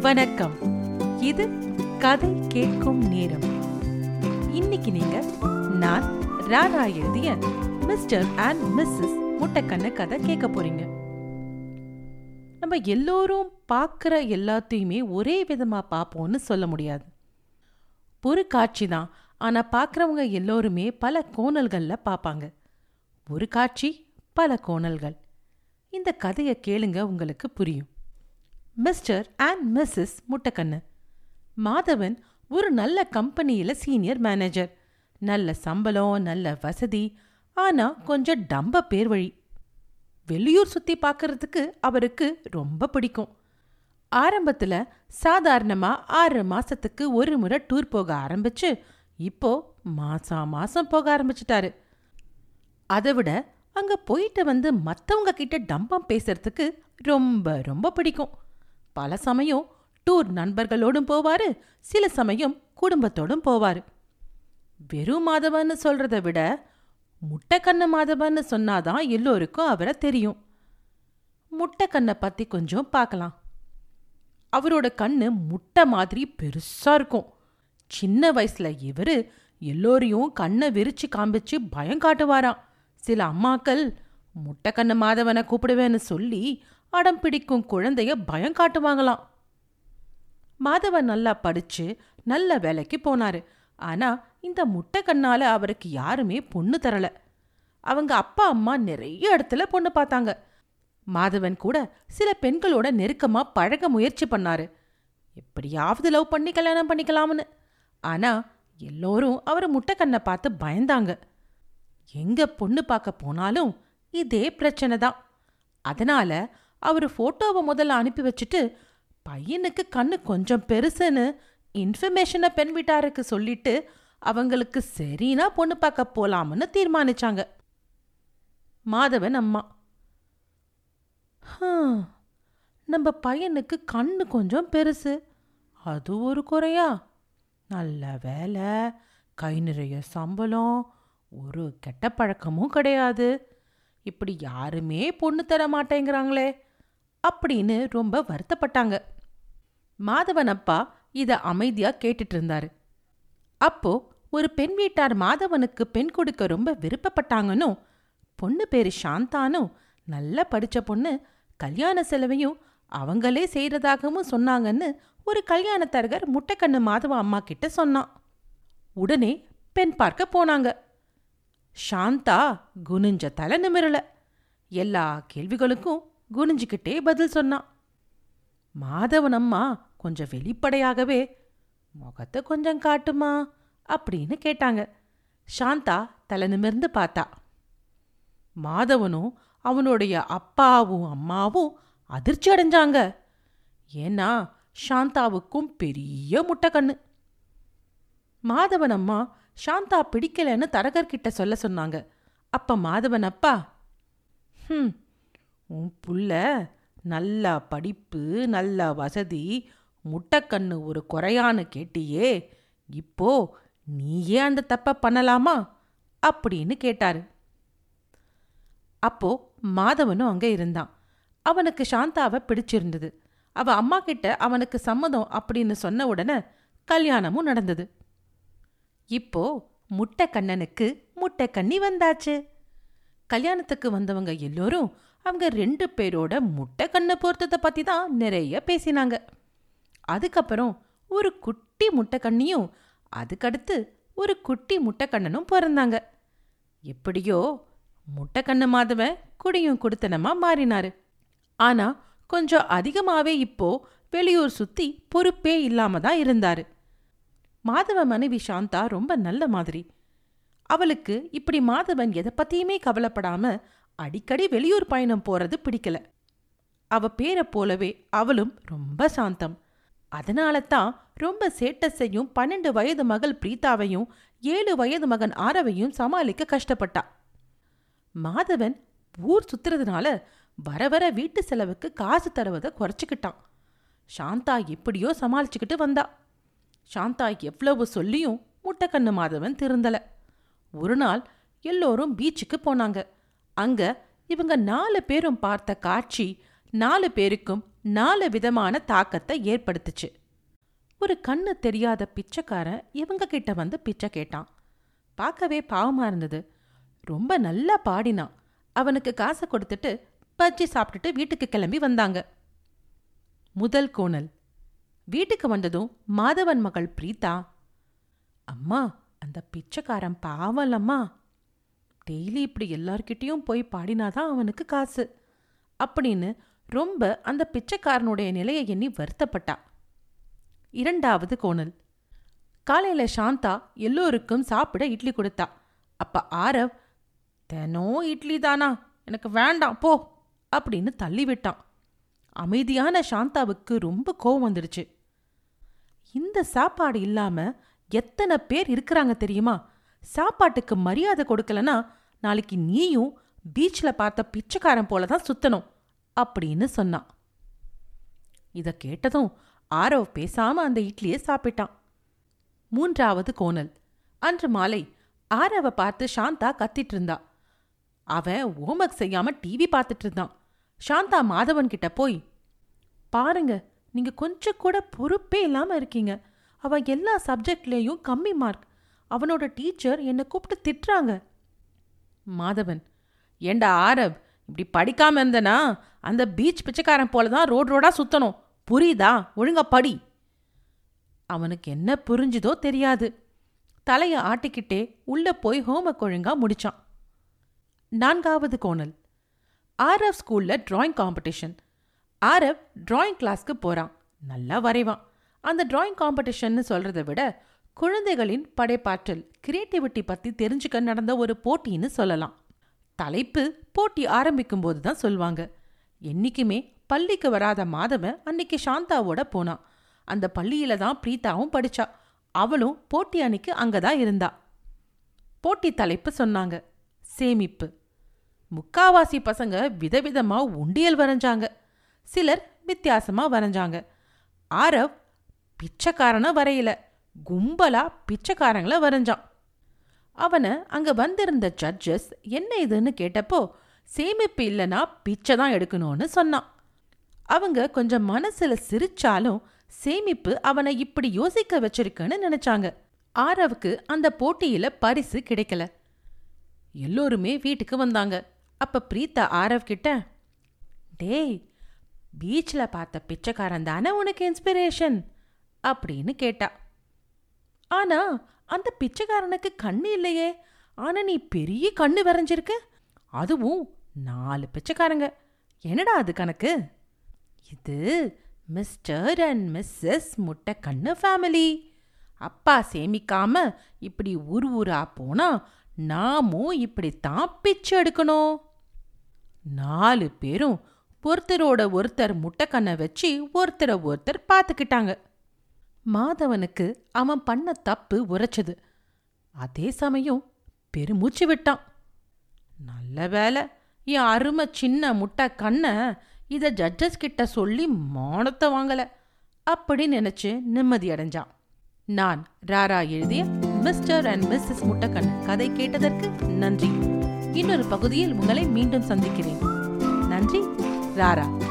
வணக்கம். இது கதை கேட்கும் நேரம். இன்னைக்கு நீங்க நான் ராரா எழுதிய மிஸ்டர் அண்ட் மிஸ்ஸஸ் முட்டைக்கண்ண கதை கேட்க போறீங்க. நம்ம எல்லோரும் பார்க்குற எல்லாத்தையுமே ஒரே விதமாக பார்ப்போம்னு சொல்ல முடியாது. ஒரு காட்சி தான் ஆனால் பார்க்குறவங்க எல்லோருமே பல கோணல்களில் பார்ப்பாங்க. ஒரு காட்சி பல கோணல்கள். இந்த கதையை கேளுங்க உங்களுக்கு புரியும். Mister and missus Muttakkannu. Madhavan ஒரு நல்ல கம்பெனியில் சீனியர் மேனேஜர். நல்ல சம்பளம் நல்ல வசதி ஆனா கொஞ்சம் டம்ப பேர் வழி. வெளியூர் சுத்தி பார்க்கறதுக்கு அவருக்கு ரொம்ப பிடிக்கும். ஆரம்பத்துல சாதாரணமா ஆறு மாசத்துக்கு ஒரு முறை டூர் போக ஆரம்பிச்சு இப்போ மாசம் மாசம் போக ஆரம்பிச்சிட்டாரு. அதை விட அங்க போயிட்டு வந்து மற்றவங்க கிட்ட டம்பம் பேசுறதுக்கு ரொம்ப ரொம்ப பிடிக்கும். பல சமயம் டூர் நண்பர்களோடும் போவாரு சில சமயம் குடும்பத்தோடும் போவாரு. வெறும் மாதவன்னு சொல்றத விட முட்டைக்கண்ண மாதவன்னு சொன்னாதான் எல்லோருக்கும் அவரை தெரியும். முட்டைக்கண்ணை பத்தி கொஞ்சம் பார்க்கலாம். அவரோட கண்ணு முட்டை மாதிரி பெருசா இருக்கும். சின்ன வயசுல இவரு எல்லோரையும் கண்ணை விரிச்சு காமிச்சு பயம் காட்டுவாராம். சில அம்மாக்கள் முட்டைக்கண்ணு மாதவனை கூப்பிடுவேன்னு சொல்லி அடம் பிடிக்கும் குழந்தைய பயம் காட்டுவாங்களாம். மாதவன் நல்லா படிச்சு நல்ல வேலைக்கு போனாரு. ஆனா இந்த முட்டைக்கண்ணால அவருக்கு யாருமே பொண்ணு தரல. அவங்க அப்பா அம்மா நிறைய இடத்துல பொண்ணு பார்த்தாங்க. மாதவன் கூட சில பெண்களோட நெருக்கமா பழக முயற்சி பண்ணாரு. எப்படியாவது லவ் பண்ணி கல்யாணம் பண்ணிக்கலாம்னு. ஆனா எல்லோரும் அவர் முட்டைக்கண்ணை பார்த்து பயந்தாங்க. எங்க பொண்ணு பார்க்க போனாலும் இதே பிரச்சனை தான். அதனால அவர் ஃபோட்டோவை முதல்ல அனுப்பி வச்சுட்டு பையனுக்கு கண்ணு கொஞ்சம் பெருசுன்னு இன்ஃபர்மேஷனை பெண் வீட்டாருக்கு சொல்லிட்டு அவங்களுக்கு சரினா பொண்ணு பார்க்க போலாம்னு தீர்மானிச்சாங்க. மாதவன் அம்மா நம்ம பையனுக்கு கண்ணு கொஞ்சம் பெருசு. அது ஒரு குறையா? நல்ல வேலை கை நிறைய சம்பளம் ஒரு கெட்ட பழக்கமும் கிடையாது. இப்படி யாருமே பொண்ணு தர மாட்டேங்கிறாங்களே அப்படின்னு ரொம்ப வருத்தப்பட்டாங்க. மாதவன் அப்பா இத அமைதியா கேட்டுட்டு இருந்தாரு அப்போ ஒரு பெண் வீட்டார் மாதவனுக்கு பெண் கொடுக்க ரொம்ப விருப்பப்பட்டாங்கன்னும் பொண்ணு பேரு சாந்தானும் நல்லா படிச்ச பொண்ணு கல்யாண செலவையும் அவங்களே செய்யறதாகவும் சொன்னாங்கன்னு ஒரு கல்யாணத்தரகர் முட்டைக்கண்ணு மாதவ அம்மா கிட்ட சொன்னான். உடனே பெண் பார்க்க போனாங்க. சாந்தா குனிஞ்ச தலை நிமிரல. எல்லா கேள்விகளுக்கும் குனிஞ்சிக்கிட்டே பதில் சொன்னான். மாதவன் அம்மா கொஞ்சம் வெளிப்படையாகவே முகத்தை கொஞ்சம் காட்டுமா? அப்படின்னு கேட்டாங்க. சாந்தா தலை நிமிர்ந்து பார்த்தா. மாதவனும் அவனுடைய அப்பாவும் அம்மாவும் அதிர்ச்சி அடைஞ்சாங்க. ஏன்னா சாந்தாவுக்கும் பெரிய முட்டைக்கண்ணு மாதவன் அம்மா சாந்தா பிடிக்கலன்னு தரகர்கிட்ட சொல்ல சொன்னாங்க. அப்ப மாதவன் அப்பா ஹம் உன் புள்ள நல்லா படிப்பு நல்லா வசதி முட்டைக்கண்ணு ஒரு குறையான்னு கேட்டியே இப்போ நீயே அந்த தப்ப பண்ணலாமா? அப்படின்னு கேட்டாரு. அப்போ மாதவனும் அங்கே இருந்தான். அவனுக்கு சாந்தாவை பிடிச்சிருந்தது. அவ அம்மா கிட்ட அவனுக்கு சம்மதம் அப்படின்னு சொன்ன உடனே கல்யாணமும் நடந்தது. இப்போ முட்டைக்கண்ணனுக்கு முட்டைக்கண்ணி முட்டை வந்தாச்சு. கல்யாணத்துக்கு வந்தவங்க எல்லோரும் அவங்க ரெண்டு பேரோட முட்டை கண்ணு பொறுத்ததை பற்றி தான் நிறைய பேசினாங்க. அதுக்கப்புறம் ஒரு குட்டி முட்டை கண்ணியும் அதுக்கடுத்து ஒரு குட்டி முட்டை கண்ணனும் பிறந்தாங்க. எப்படியோ முட்டைக்கண்ணு மாதவன் குடியும் குடுத்தனமா மாறினாரு. ஆனால் கொஞ்சம் அதிகமாகவே இப்போ வெளியூர் சுற்றி பொறுப்பே இல்லாமல் தான் இருந்தார். மாதவ மனைவி சாந்தா ரொம்ப நல்ல மாதிரி. அவளுக்கு இப்படி மாதவன் எதை பற்றியுமே கவலைப்படாமல் அடிக்கடி வெளியூர் பயணம் போறது பிடிக்கல. அவ பேரை போலவே அவளும் ரொம்ப சாந்தம். அதனால தான் ரொம்ப சேட்டஸையும் பன்னெண்டு வயது மகள் பிரீதாவையும் ஏழு வயது மகன் ஆரவையும் சமாளிக்க கஷ்டப்பட்டா. மாதவன் ஊர் சுத்துறதுனால வர வர வீட்டு செலவுக்கு காசு தருவதை குறைச்சிக்கிட்டான். சாந்தா எப்படியோ சமாளிச்சுக்கிட்டு வந்தா. சாந்தா எவ்வளவு சொல்லியும் முட்டைக்கண்ணு மாதவன் திருந்தல. ஒரு நாள் எல்லோரும் பீச்சுக்கு போனாங்க. அங்க இவங்க நாலு பேரும் பார்த்த காட்சி நாலு பேருக்கும் நாலு விதமான தாக்கத்தை ஏற்படுத்துச்சு. ஒரு கண்ணு தெரியாத பிச்சைக்காரன் இவங்க கிட்ட வந்து பிச்சை கேட்டான். பார்க்கவே பாவமா இருந்தது. ரொம்ப நல்லா பாடினான். அவனுக்கு காசை கொடுத்துட்டு பஜ்ஜி சாப்பிட்டுட்டு வீட்டுக்கு கிளம்பி வந்தாங்க. முதல் கோணல். வீட்டுக்கு வந்ததும் மாதவன் மகள் பிரீதா அம்மா அந்த பிச்சைக்காரன் பாவலம்மா டெய்லி இப்படி எல்லார்கிட்டேயும் போய் பாடினாதான் அவனுக்கு காசு. அப்படின்னு ரொம்ப அந்த பிச்சைக்காரனுடைய நிலையை எண்ணி வருத்தப்பட்டா. இரண்டாவது கோணல். காலையில சாந்தா எல்லோருக்கும் சாப்பிட இட்லி கொடுத்தா. அப்ப ஆரவ் தினம் இட்லி தானா? எனக்கு வேண்டாம் போ அப்படின்னு தள்ளி விட்டான். அமைதியான சாந்தாவுக்கு ரொம்ப கோவம் வந்துடுச்சு. இந்த சாப்பாடு இல்லாம எத்தனை பேர் இருக்கிறாங்க தெரியுமா? சாப்பாட்டுக்கு மரியாதை கொடுக்கலனா நாளைக்கு நீயும் பீச்சில் பார்த்த பிச்சைக்காரன் போல தான் சுத்தணும் அப்படின்னு சொன்னான். இதை கேட்டதும் ஆரவ் பேசாம அந்த இட்லியை சாப்பிட்டான். மூன்றாவது கோணல். அன்று மாலை ஆரவ பார்த்து சாந்தா கத்திட்டு இருந்தா. அவன் ஹோம்ஒர்க் செய்யாம டிவி பார்த்துட்டு இருந்தான். சாந்தா மாதவன் கிட்ட போய் பாருங்க நீங்க கொஞ்சம் கூட பொறுப்பே இல்லாம இருக்கீங்க. அவன் எல்லா சப்ஜெக்ட்லேயும் கம்மி மார்க் அவனோட டீச்சர் என்னை கூப்பிட்டு திட்டுறாங்க. மாதவன். ஏண்டா ஆரவ் இப்படி படிக்காம இருந்தனா? அந்த பீச் பிச்சைக்காரன் போல தான் ரோட் ரோடா சுத்தணும். புரியுதா? ஒழுங்கா படி. அவனுக்கு என்ன புரிஞ்சுதோ தெரியாது. தலைய ஆட்டிக்கிட்டே உள்ள போய் ஹோம்ஒர்க் ஒழுங்கா முடிச்சான். நான்காவது கோணல். ஆர்எஃப் ஸ்கூல்ல டிராயிங் காம்படிஷன். ஆர்எஃப் டிராயிங் கிளாஸ்க்கு போறான். நல்லா வரைவான். அந்த டிராயிங் காம்படிஷன்னு சொல்றதை விட குழந்தைகளின் படைப்பாற்றல் கிரியேட்டிவிட்டி பற்றி தெரிஞ்சுக்க நடந்த ஒரு போட்டின்னு சொல்லலாம். தலைப்பு போட்டி ஆரம்பிக்கும் போது தான் சொல்லுவாங்க என்னைக்குமே பள்ளிக்கு வராத மாதவன் அன்னைக்கு சாந்தாவோட போனான் அந்த பள்ளியில தான் பிரீதாவும் படிச்சா. அவளும் போட்டி அன்னைக்கு அங்கே தான் இருந்தா. போட்டி தலைப்பு சொன்னாங்க. சேமிப்பு. முக்காவாசி பசங்க விதவிதமாக உண்டியல் வரைஞ்சாங்க. சிலர் வித்தியாசமாக வரைஞ்சாங்க. ஆரவ் பிச்சைக்காரனை வரையலை. கும்பலா பிச்சைக்காரங்கள வரைஞ்சான். அவனை அங்க வந்திருந்த ஜட்ஜஸ் என்ன இதுன்னு கேட்டப்போ சேமிப்பு இல்லைன்னா பிச்சை தான் எடுக்கணும்னு சொன்னான். அவங்க கொஞ்சம் மனசுல சிரிச்சாலும் சேமிப்பு அவனை இப்படி யோசிக்க வச்சிருக்குன்னு நினைச்சாங்க. ஆரவுக்கு அந்த போட்டியில பரிசு கிடைக்கல. எல்லோருமே வீட்டுக்கு வந்தாங்க. அப்ப பிரீத்தா ஆரவ் கிட்ட டேய் பீச்சில் பார்த்த பிச்சைக்காரன் தானே உனக்கு இன்ஸ்பிரேஷன் அப்படின்னு கேட்டா. ஆனா அந்த பிச்சைக்காரனுக்கு கண்ணு இல்லையே. ஆனா நீ பெரிய கண்ணு வரைஞ்சிருக்க. அதுவும் நாலு பிச்சைக்காரங்க. என்னடா அது கணக்கு? இது மிஸ்டர் அண்ட் மிஸ்ஸஸ் முட்டை கண்ணு ஃபேமிலி. அப்பா சேமிக்காம இப்படி ஊர் ஊரா போனா நாமும் இப்படித்தான் பிச்சை எடுக்கணும். நாலு பேரும் ஒருத்தரோட ஒருத்தர் முட்டைக்கண்ணை வச்சு ஒருத்தரை ஒருத்தர் பார்த்துக்கிட்டாங்க. மாதவனுக்கு அவன் பண்ண தப்பு உரைச்சது. அதே சமயம் பெருமூச்சு விட்டான். நல்ல வேலை என் அருமை சின்ன முட்டை கண்ணை இதை ஜட்ஜஸ் கிட்ட சொல்லி மானத்தை வாங்கல அப்படி நினைச்சு நிம்மதி அடைஞ்சான். நான் ராரா எழுதிய மிஸ்டர் அண்ட் மிஸ்ஸஸ் முட்டக்கண் கதை கேட்டதற்கு நன்றி. இன்னொரு பகுதியில் உங்களை மீண்டும் சந்திக்கிறேன். நன்றி ராரா.